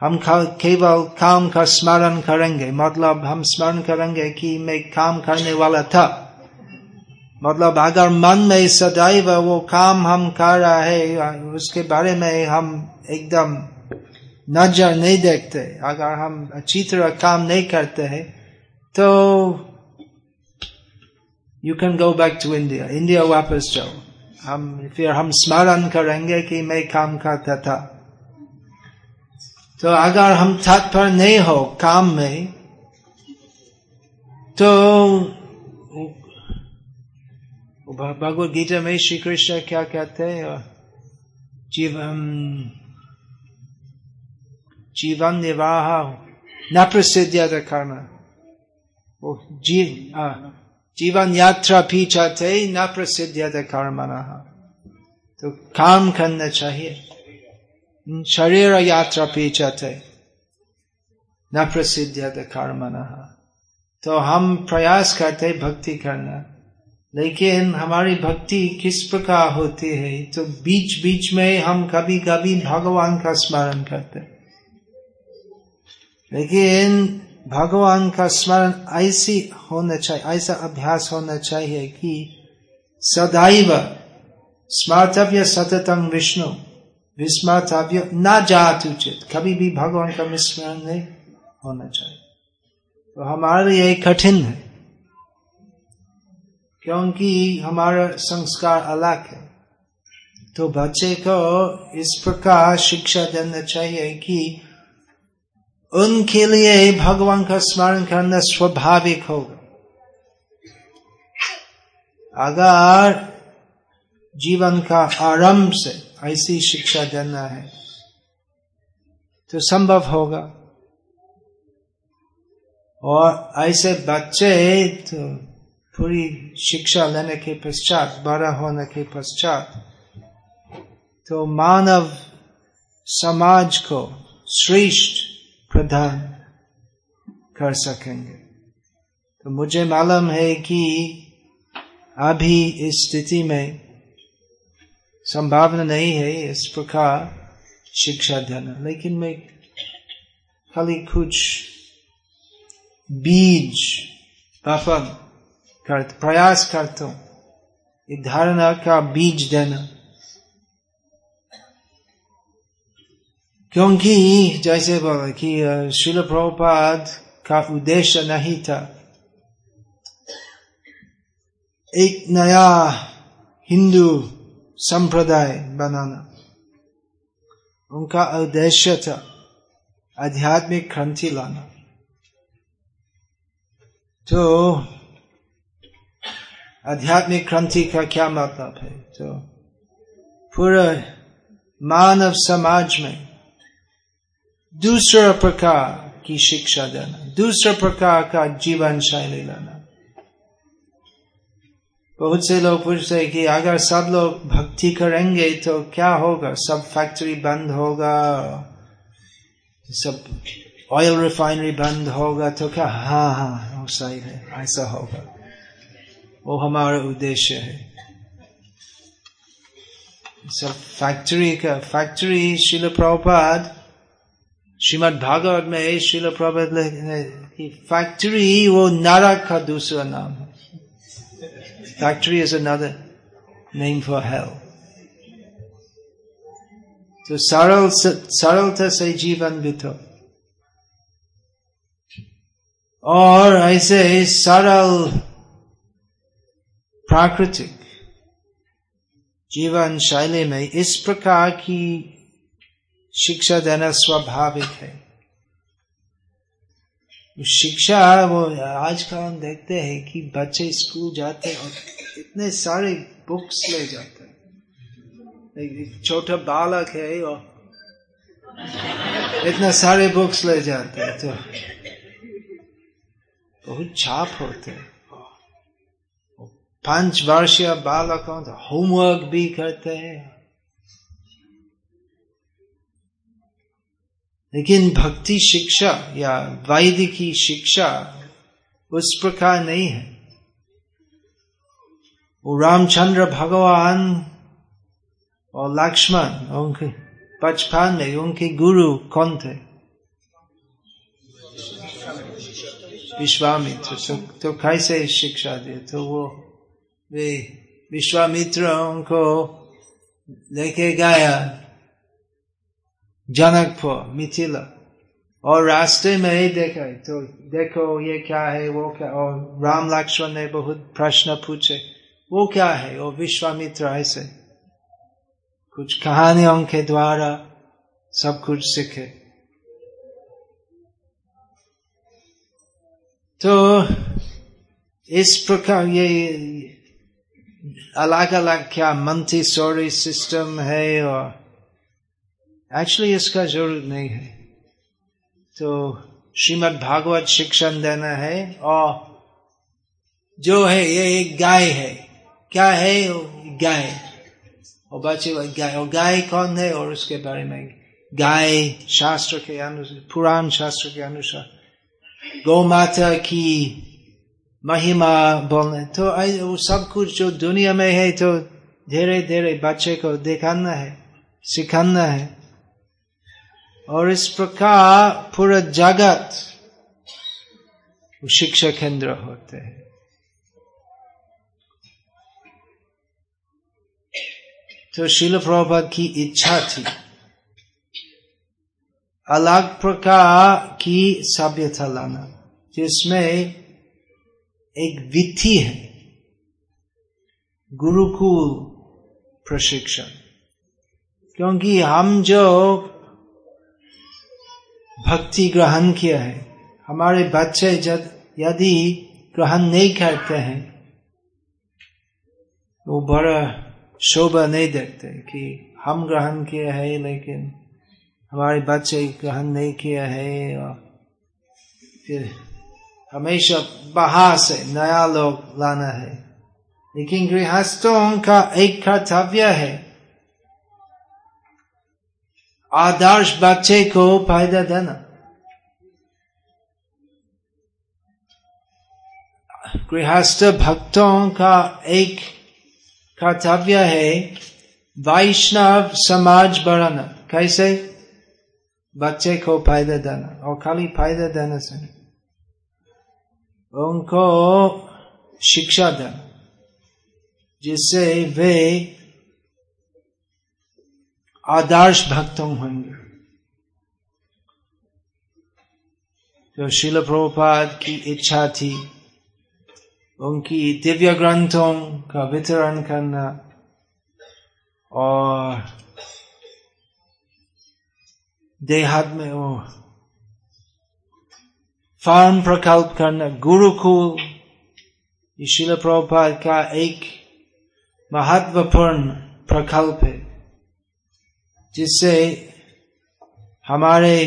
हम केवल काम का स्मरण करेंगे। मतलब हम स्मरण करेंगे कि मैं काम करने वाला था। मतलब अगर मन में सदैव वो काम हम कर रहा है, उसके बारे में हम एकदम नज़र नहीं देखते। अगर हम अच्छी तरह काम नहीं करते हैं तो you can go back to India India वापस जाओ हम फिर हम स्मरण करेंगे कि मैं काम करता था तो अगर हम तत्पर नहीं हो काम में तो भगवत गीता में श्री कृष्ण क्या कहते हैं जीवन जीवन निर्वाह न प्रसिद्ध कर्म वो जी जीवन यात्रा पीछाते न प्रसिद्ध कर्म तो काम करना चाहिए शरीर यात्रा पीछाते न प्रसिद्ध कर्म तो हम प्रयास करते भक्ति करना लेकिन हमारी भक्ति किस प्रकार होती है तो बीच बीच में हम कभी कभी भगवान का स्मरण करते लेकिन भगवान का स्मरण ऐसी होना चाहिए, ऐसा अभ्यास होना चाहिए कि सदैव स्मार्तव्य सततम विष्णु, विस्मर्तव्य न जात उचित। कभी भी भगवान का विस्मरण नहीं होना चाहिए। तो हमारे लिए कठिन है, क्योंकि हमारा संस्कार अलग है। तो बच्चे को इस प्रकार शिक्षा देना चाहिए कि उनके लिए भगवान का स्मरण करना स्वाभाविक होगा। अगर जीवन का आरंभ से ऐसी शिक्षा देना है तो संभव होगा। और ऐसे बच्चे तो पूरी शिक्षा लेने के पश्चात, बड़ा होने के पश्चात तो मानव समाज को श्रेष्ठ प्रदान कर सकेंगे। तो मुझे मालूम है कि अभी इस स्थिति में संभावना नहीं है इस प्रकार शिक्षा देना। लेकिन मैं खाली कुछ बीज वपन कर प्रयास करता हूँ। धारणा का बीज देना। क्योंकि जैसे बोला कि शिल प्रभुपाद का उद्देश्य नहीं था एक नया हिंदू संप्रदाय बनाना उनका उद्देश्य था आध्यात्मिक क्रांति लाना तो आध्यात्मिक क्रांति का क्या मतलब है तो पूरा मानव समाज में दूसरा प्रकार की शिक्षा देना, दूसरा प्रकार का जीवन शैली लेना। बहुत से लोग पूछते हैं कि अगर सब लोग भक्ति करेंगे तो क्या होगा? सब फैक्ट्री बंद होगा, सब ऑयल रिफाइनरी बंद होगा तो क्या? हाँ हाँ सही है, ऐसा होगा। वो हमारा उद्देश्य है। सब फैक्ट्री का फैक्ट्री शिल प्रभुपाद श्रीमद भागवत में शिल प्रभुपाद फैक्ट्री वो नरक का दूसरा नाम है factory is another name for hell तो सरल सरलता से जीवन बितो और ऐसे सरल प्राकृतिक जीवन शैली में इस प्रकार की शिक्षा देना स्वाभाविक है। शिक्षा, वो आजकल हम देखते हैं कि बच्चे स्कूल जाते हैं और इतने सारे बुक्स ले जाते हैं। छोटा बालक है और इतना सारे बुक्स ले जाते हैं तो बहुत छाप होते हैं। पाँच वर्षीय बालकों होमवर्क भी करते हैं। लेकिन भक्ति शिक्षा या वैदिकी शिक्षा उस प्रकार नहीं है। वो रामचंद्र भगवान और लक्ष्मण उनके बचपन में उनके गुरु कौन थे? विश्वामित्र। तो, तो कैसे शिक्षा दे? तो वो वे विश्वामित्र उनको लेके गया। जनकपुर मिथिला और रास्ते में ही देखा तो देखो ये क्या है, वो क्या, और राम लक्ष्मण ने बहुत प्रश्न पूछे, वो क्या है, वो विश्वामित्र ऐसे। कुछ कहानियों के द्वारा सब कुछ सीखे। तो इस प्रकार ये अलग अलग क्या मंथी सोरी सिस्टम है, और एक्चुअली इसका ज़रूरत नहीं है। तो श्रीमद भागवत शिक्षण देना है और जो है, ये एक गाय है। क्या है? गाय। और बच्चे गाय। और गाय कौन है? और उसके बारे में गाय शास्त्र के अनुसार पुराण शास्त्र के अनुसार। गौ माता की महिमा बोलने। तो वो सब कुछ जो दुनिया में है तो धीरे धीरे बच्चे को दिखाना है, सिखाना है। और इस प्रकार पूरा जगत शिक्षा केंद्र होते हैं। तो शिल प्रभात की इच्छा थी। अलग प्रकार की सभ्यता लाना, जिसमें एक विधि है, गुरुकुल प्रशिक्षण। क्योंकि हम जो भक्ति ग्रहण किया है। हमारे बच्चे जब यदि ग्रहण नहीं करते हैं, वो बड़ा शोभा नहीं देखते कि हम ग्रहण किए हैं, लेकिन हमारे बच्चे ग्रहण नहीं किया है और फिर हमेशा बाहर से नया लोग लाना है। लेकिन गृहस्थों का एक कर्तव्य है आदर्श बच्चे को फ़ायदा देना। गृहस्थ भक्तों का एक कर्तव्य है वैष्णव समाज बढ़ाना। कैसे? बच्चे को फ़ायदा देना और खाली फ़ायदा देना से उनको शिक्षा देना, जिससे वे आदर्श भक्तों होंगे। जो शिल प्रभुपाद की इच्छा थी, उनकी दिव्य ग्रंथों का वितरण करना और देहात में वो फार्म प्रकल्प करना, गुरुकुल शिल प्रभुपाद का एक महत्वपूर्ण प्रकल्प है। जिससे हमारे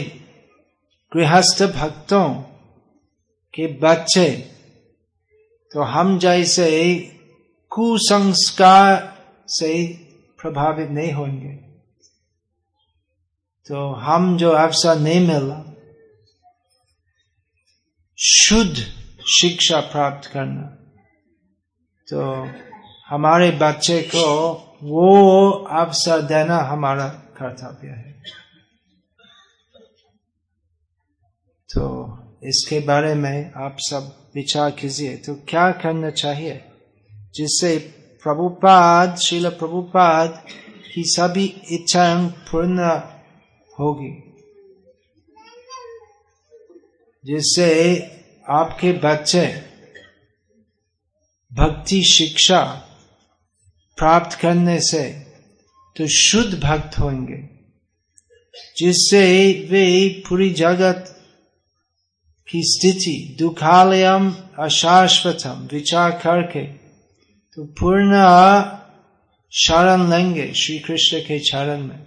गृहस्थ भक्तों के बच्चे तो हम जैसे कुसंस्कार से प्रभावित नहीं होंगे। तो हम जो अवसर नहीं मिला शुद्ध शिक्षा प्राप्त करना तो हमारे बच्चे को वो अवसर देना हमारा कर्तव्य है। तो इसके बारे में आप सब विचार कीजिए। तो क्या करना चाहिए? जिससे प्रभुपाद शिल प्रभुपाद की सभी इच्छाएँ पूर्ण होगी। जिससे आपके बच्चे भक्ति शिक्षा प्राप्त करने से तो शुद्ध भक्त होंगे, जिससे वे पूरी जगत की स्थिति, दुखालयम, अशाश्वतम, विचार करके तो पूर्ण शरण लेंगे श्री कृष्ण के चरण में।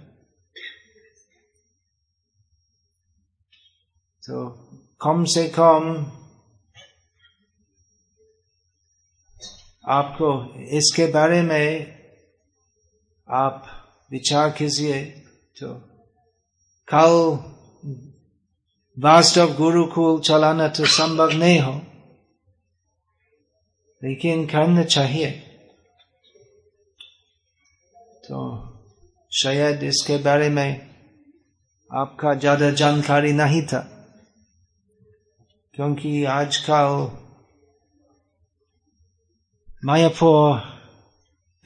तो कम से कम आपको इसके बारे में आप विचार कीजिए तो। कल वास्तव गुरुकुल चलाना तो संभव नहीं हो, लेकिन करना चाहिए। तो शायद इसके बारे में आपका ज़्यादा जानकारी नहीं था, क्योंकि आजकल मायापुर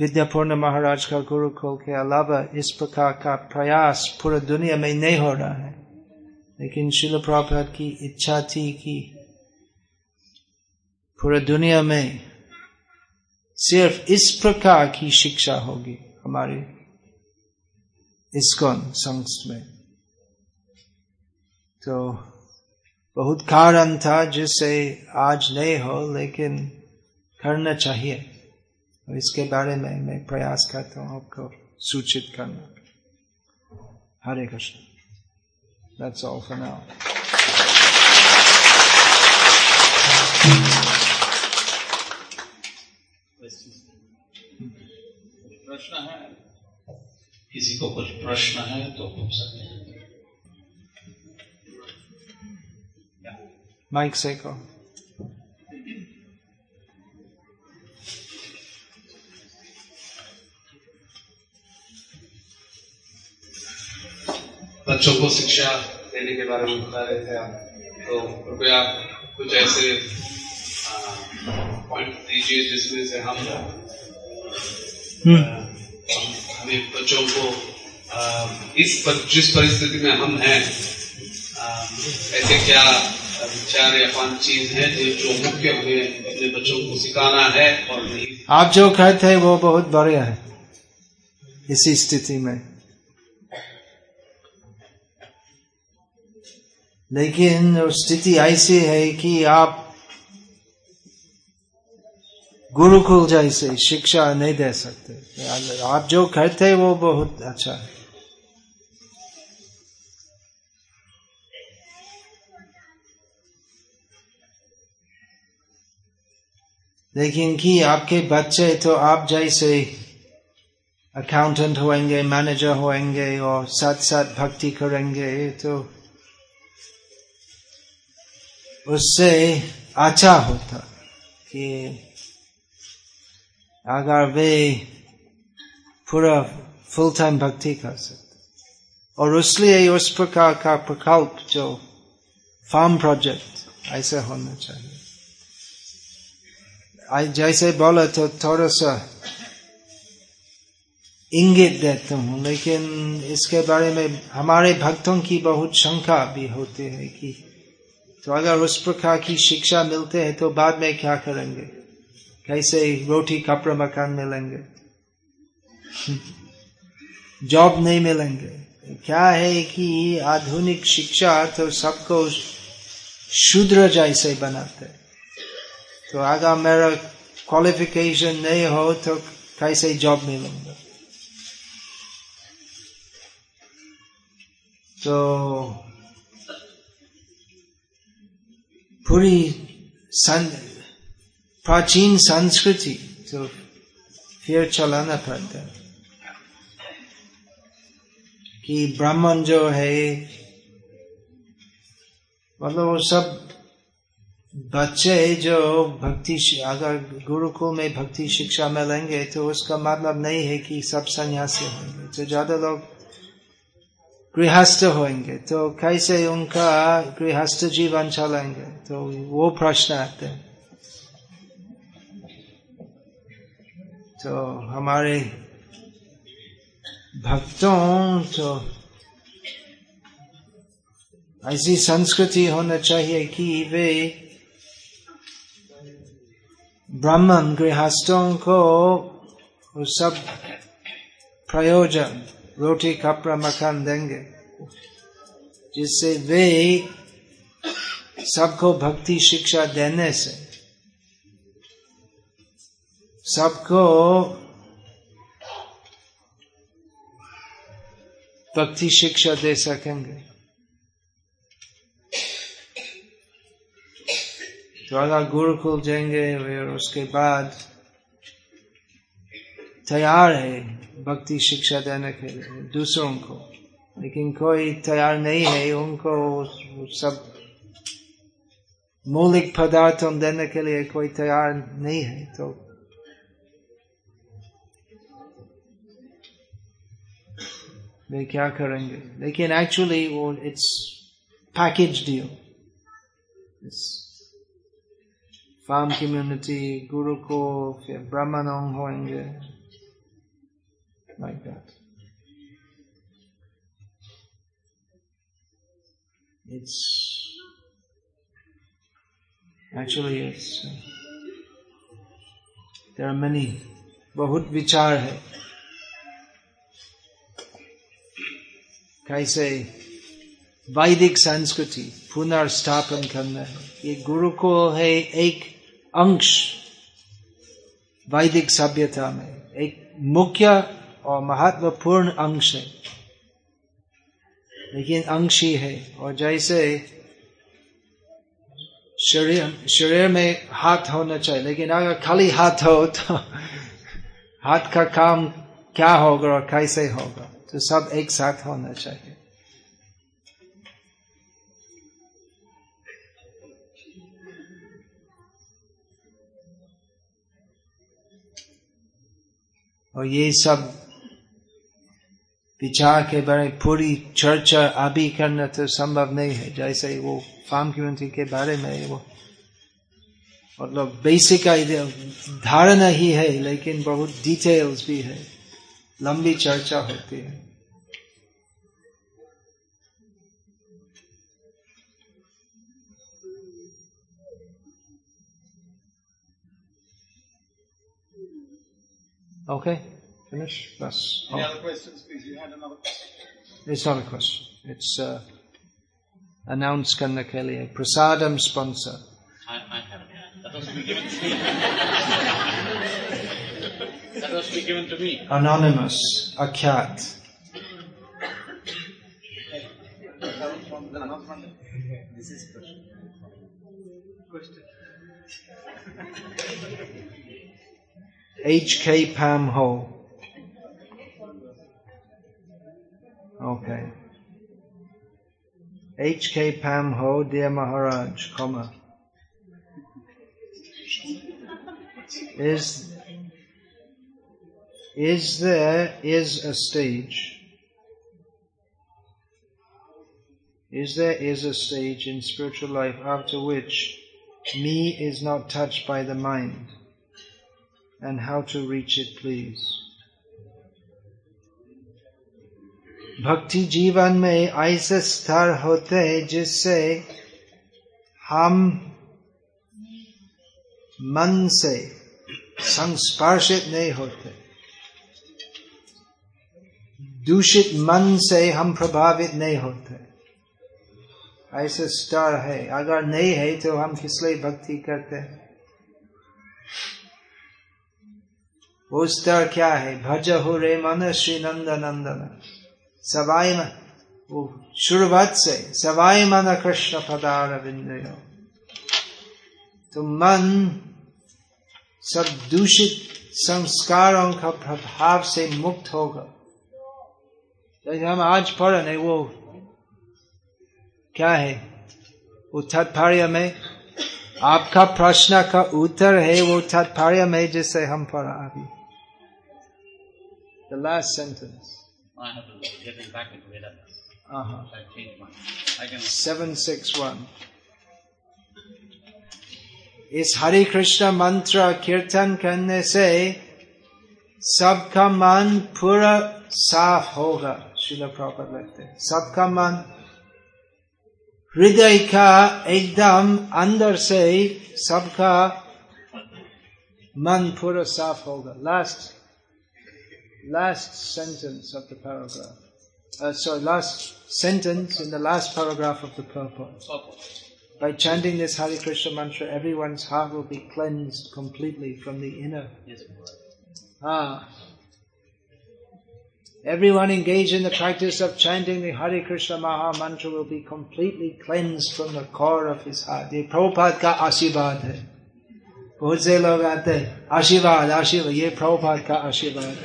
विद्यापूर्ण महाराज का गुरुकुल के अलावा इस प्रकार का प्रयास पूरे दुनिया में नहीं हो रहा है लेकिन शिल प्रभात की इच्छा थी कि पूरे दुनिया में सिर्फ़ इस प्रकार की शिक्षा होगी हमारे इसकोन संस्थ में तो बहुत कारण था जिससे आज नहीं हो लेकिन करना चाहिए और इसके बारे में मैं प्रयास करता हूँ आपको सूचित करना। हरे Krishna. That's all for now. प्रश्न है? किसी को कुछ प्रश्न है तो पूछ सकते हैं। माइक से कहो। बच्चों को शिक्षा देने के बारे में बता रहे थे आप। तो कृपया कुछ ऐसे पॉइंट दीजिए जिसमें से हम हम्म। हम- बच्चों को आ, इस पर, जिस परिस्थिति में हम हैं ऐसे क्या विचार या पाँच चीज़ है जो जो मुख्य हमें अपने बच्चों को सिखाना है और नहीं? आप जो कहते हैं वो बहुत बढ़िया है। इसी स्थिति में। लेकिन स्थिति ऐसी है कि आप गुरुकुल जैसे शिक्षा नहीं दे सकते। आप जो करते हैं वो बहुत अच्छा है। लेकिन कि आपके बच्चे तो आप जैसे अकाउंटेंट होंगे मैनेजर होंगे और साथ साथ भक्ति करेंगे तो उससे अच्छा होता कि अगर वे पूरा फुल टाइम भक्ति कर सकते। और इसलिए उस प्रकार का प्रकल्प जो फार्म प्रोजेक्ट ऐसे होना चाहिए। जैसे बोले तो थोड़ा सा इंगित देता हूँ, लेकिन इसके बारे में हमारे भक्तों की बहुत शंका भी होती है कि तो अगर उस प्रकार की शिक्षा मिलते हैं तो बाद में क्या करेंगे? कैसे रोटी कपड़ा मकान मिलेंगे? जॉब नहीं मिलेंगे। क्या है कि आधुनिक शिक्षा तो सबको शूद्र जैसे बनाते। तो अगर मेरा क्वालिफिकेशन नहीं हो तो कैसे जॉब मिलेंगे? तो पूरी सं, प्राचीन संस्कृति तो फिर चलाना पड़ता है। कि ब्राह्मण जो है मतलब वो सब बच्चे जो भक्ति अगर गुरुकुल में भक्ति शिक्षा में लेंगे तो उसका मतलब नहीं है कि सब सन्यासी होंगे। तो ज़्यादा लोग गृहस्थ होंगे तो कैसे उनका गृहस्थ जीवन चलेंगे तो वो प्रश्न आते हैं। तो हमारे भक्तों तो ऐसी संस्कृति होना चाहिए कि वे ब्राह्मण गृहस्थों को सब प्रयोजन रोटी कपड़ा मकान देंगे, जिससे वे सबको भक्ति शिक्षा देने से, सबको भक्ति शिक्षा दे सकेंगे। अगर गुरुकुल जाएँगे, फिर उसके बाद तैयार है भक्ति शिक्षा देने के लिए, दूसरों को। लेकिन कोई तैयार नहीं है, उनको सब मौलिक पदार्थों देने के लिए कोई तैयार नहीं है तो वे क्या करेंगे? लेकिन एक्चुअली वो it's package deal farm community guru को, फिर ब्राह्मणों होंगे। Like that. It's actually it's uh, there are many बहुत विचार है कैसे वैदिक संस्कृति पुनर्स्थापन करना है ये गुरुकुल है एक अंश वैदिक सभ्यता में एक मुख्य और महत्वपूर्ण अंश है। लेकिन अंश ही है। और जैसे शरीर शरीर में हाथ होना चाहिए, लेकिन अगर खाली हाथ हो तो हाथ का काम क्या होगा और कैसे होगा? तो सब एक साथ होना चाहिए। और ये सब विचार के बारे पूरी चर्चा अभी करना तो संभव नहीं है जैसे वो फार्म कम्युनिटी के बारे में वो मतलब बेसिक आइडिया धारणा ही है लेकिन बहुत डिटेल्स भी है लंबी चर्चा होती है Okay, Finish? That's Any other questions? Please, you had another question. It's not a question. It's uh, announce a Prasadam sponsor. I, I haven't. That was to be given to me. that was to be given to me. Anonymous. A cat. This is question. Question. H.K. Pam Hall. Okay. H.K. Pam Ho, dear Maharaj, comma. Is is there is a stage is there is a stage in spiritual life after which me is not touched by the mind and how to reach it please भक्ति जीवन में ऐसे स्तर होते हैं जिससे हम मन से संस्पर्शित नहीं होते। दूषित मन से हम प्रभावित नहीं होते। ऐसे स्तर है। अगर नहीं है तो हम किस लिए भक्ति करते हैं? वो स्तर क्या है? भज हो रे मन श्री नंद नंदन सवाई मन वो शुरुआत से सवाई मन कृष्ण पदार बिंदयो तो मन सब दूषित संस्कारों का प्रभाव से मुक्त होगा। जैसे हम आज पढ़ रहे वो क्या है? वो तत्पर्य में आपका प्रश्न का उत्तर है, वो तत्पर्य में जिसे हम पढ़ा अभी। The last sentence. I have to get it back into Vedanta. Uh-huh. I changed mine. I can. 761 इस हरे कृष्ण मंत्र कीर्तन करने से सबका मन पूरा साफ़ होगा शिल प्रॉपर लगते। सबका मन हृदय का एकदम अंदर से सबका मन पूरा साफ़ होगा last last sentence of the paragraph. Uh, last sentence in the last paragraph of the purport. By chanting this Hari Krishna mantra, everyone's heart will be cleansed completely from the inner. Ah. Everyone engaged in the practice of chanting the Hari Krishna Maha Mantra will be completely cleansed from the core of his heart. The Prabhupada ka asibad hai. बहुत से लोग आते हैं आशीर्वाद आशीर्वाद ये प्रभुपाद का आशीर्वाद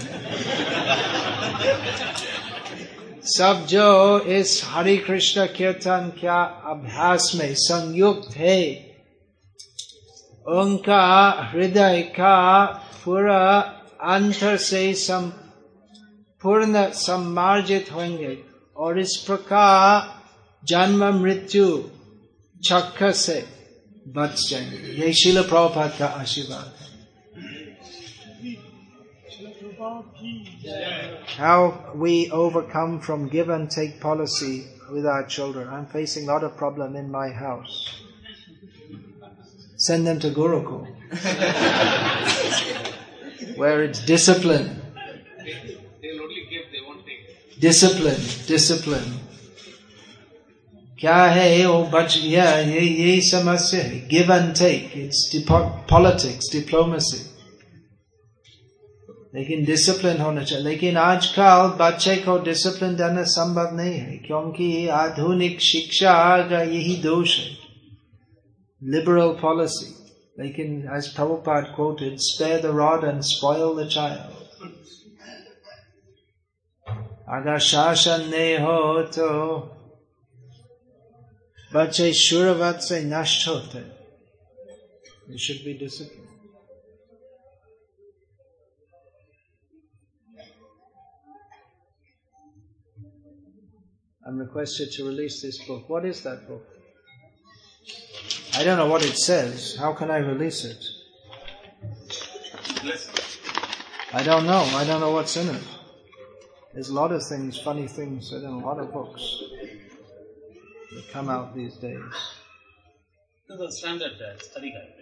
सब जो इस हरि कृष्ण कीर्तन क्या अभ्यास में संयुक्त है उनका हृदय का पूरा अंतर से सम, पूर्ण सम्मार्जित होंगे और इस प्रकार जन्म मृत्यु चक्र से बच जाएंगे ये शिल प्रभुपाद का आशीर्वाद है How we overcome from give and take policy with our children. I'm facing a lot of problem in my house. Send them to Gurukul. Where it's discipline. They'll only give, they won't take. Discipline, discipline. क्या है वो बच गया। ये यही समस्या है। Give and take it's politics diplomacy लेकिन डिसिप्लिन होना चाहिए। लेकिन आजकल बच्चे को डिसिप्लिन देना संभव नहीं है क्योंकि आधुनिक शिक्षा का यही दोष है। लिबरल पॉलिसी लेकिन as Prabhupada quoted, spare the rod and spoil the child. अगर शासन नहीं हो तो Vachay shuravatsay nashtote. You should be disciplined. I'm requested to release this book. What is that book? I don't know what it says. How can I release it? I don't know. I don't know what's in it. There's a lot of things, funny things in a lot of books that come out these days. No, the standard uh, study guide.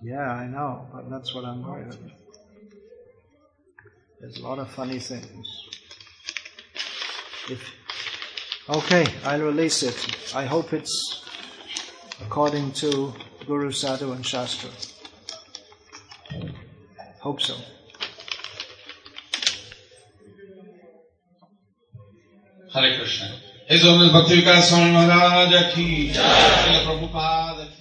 Yeah, I know, but that's what I'm worried about. There's a lot of funny things. If okay, I'll release it. I hope it's according to Guru Sadhu and Shastra. Hope so. Hare Krishna. इस भक्ति विकास स्वामी महाराज की प्रभुपाद की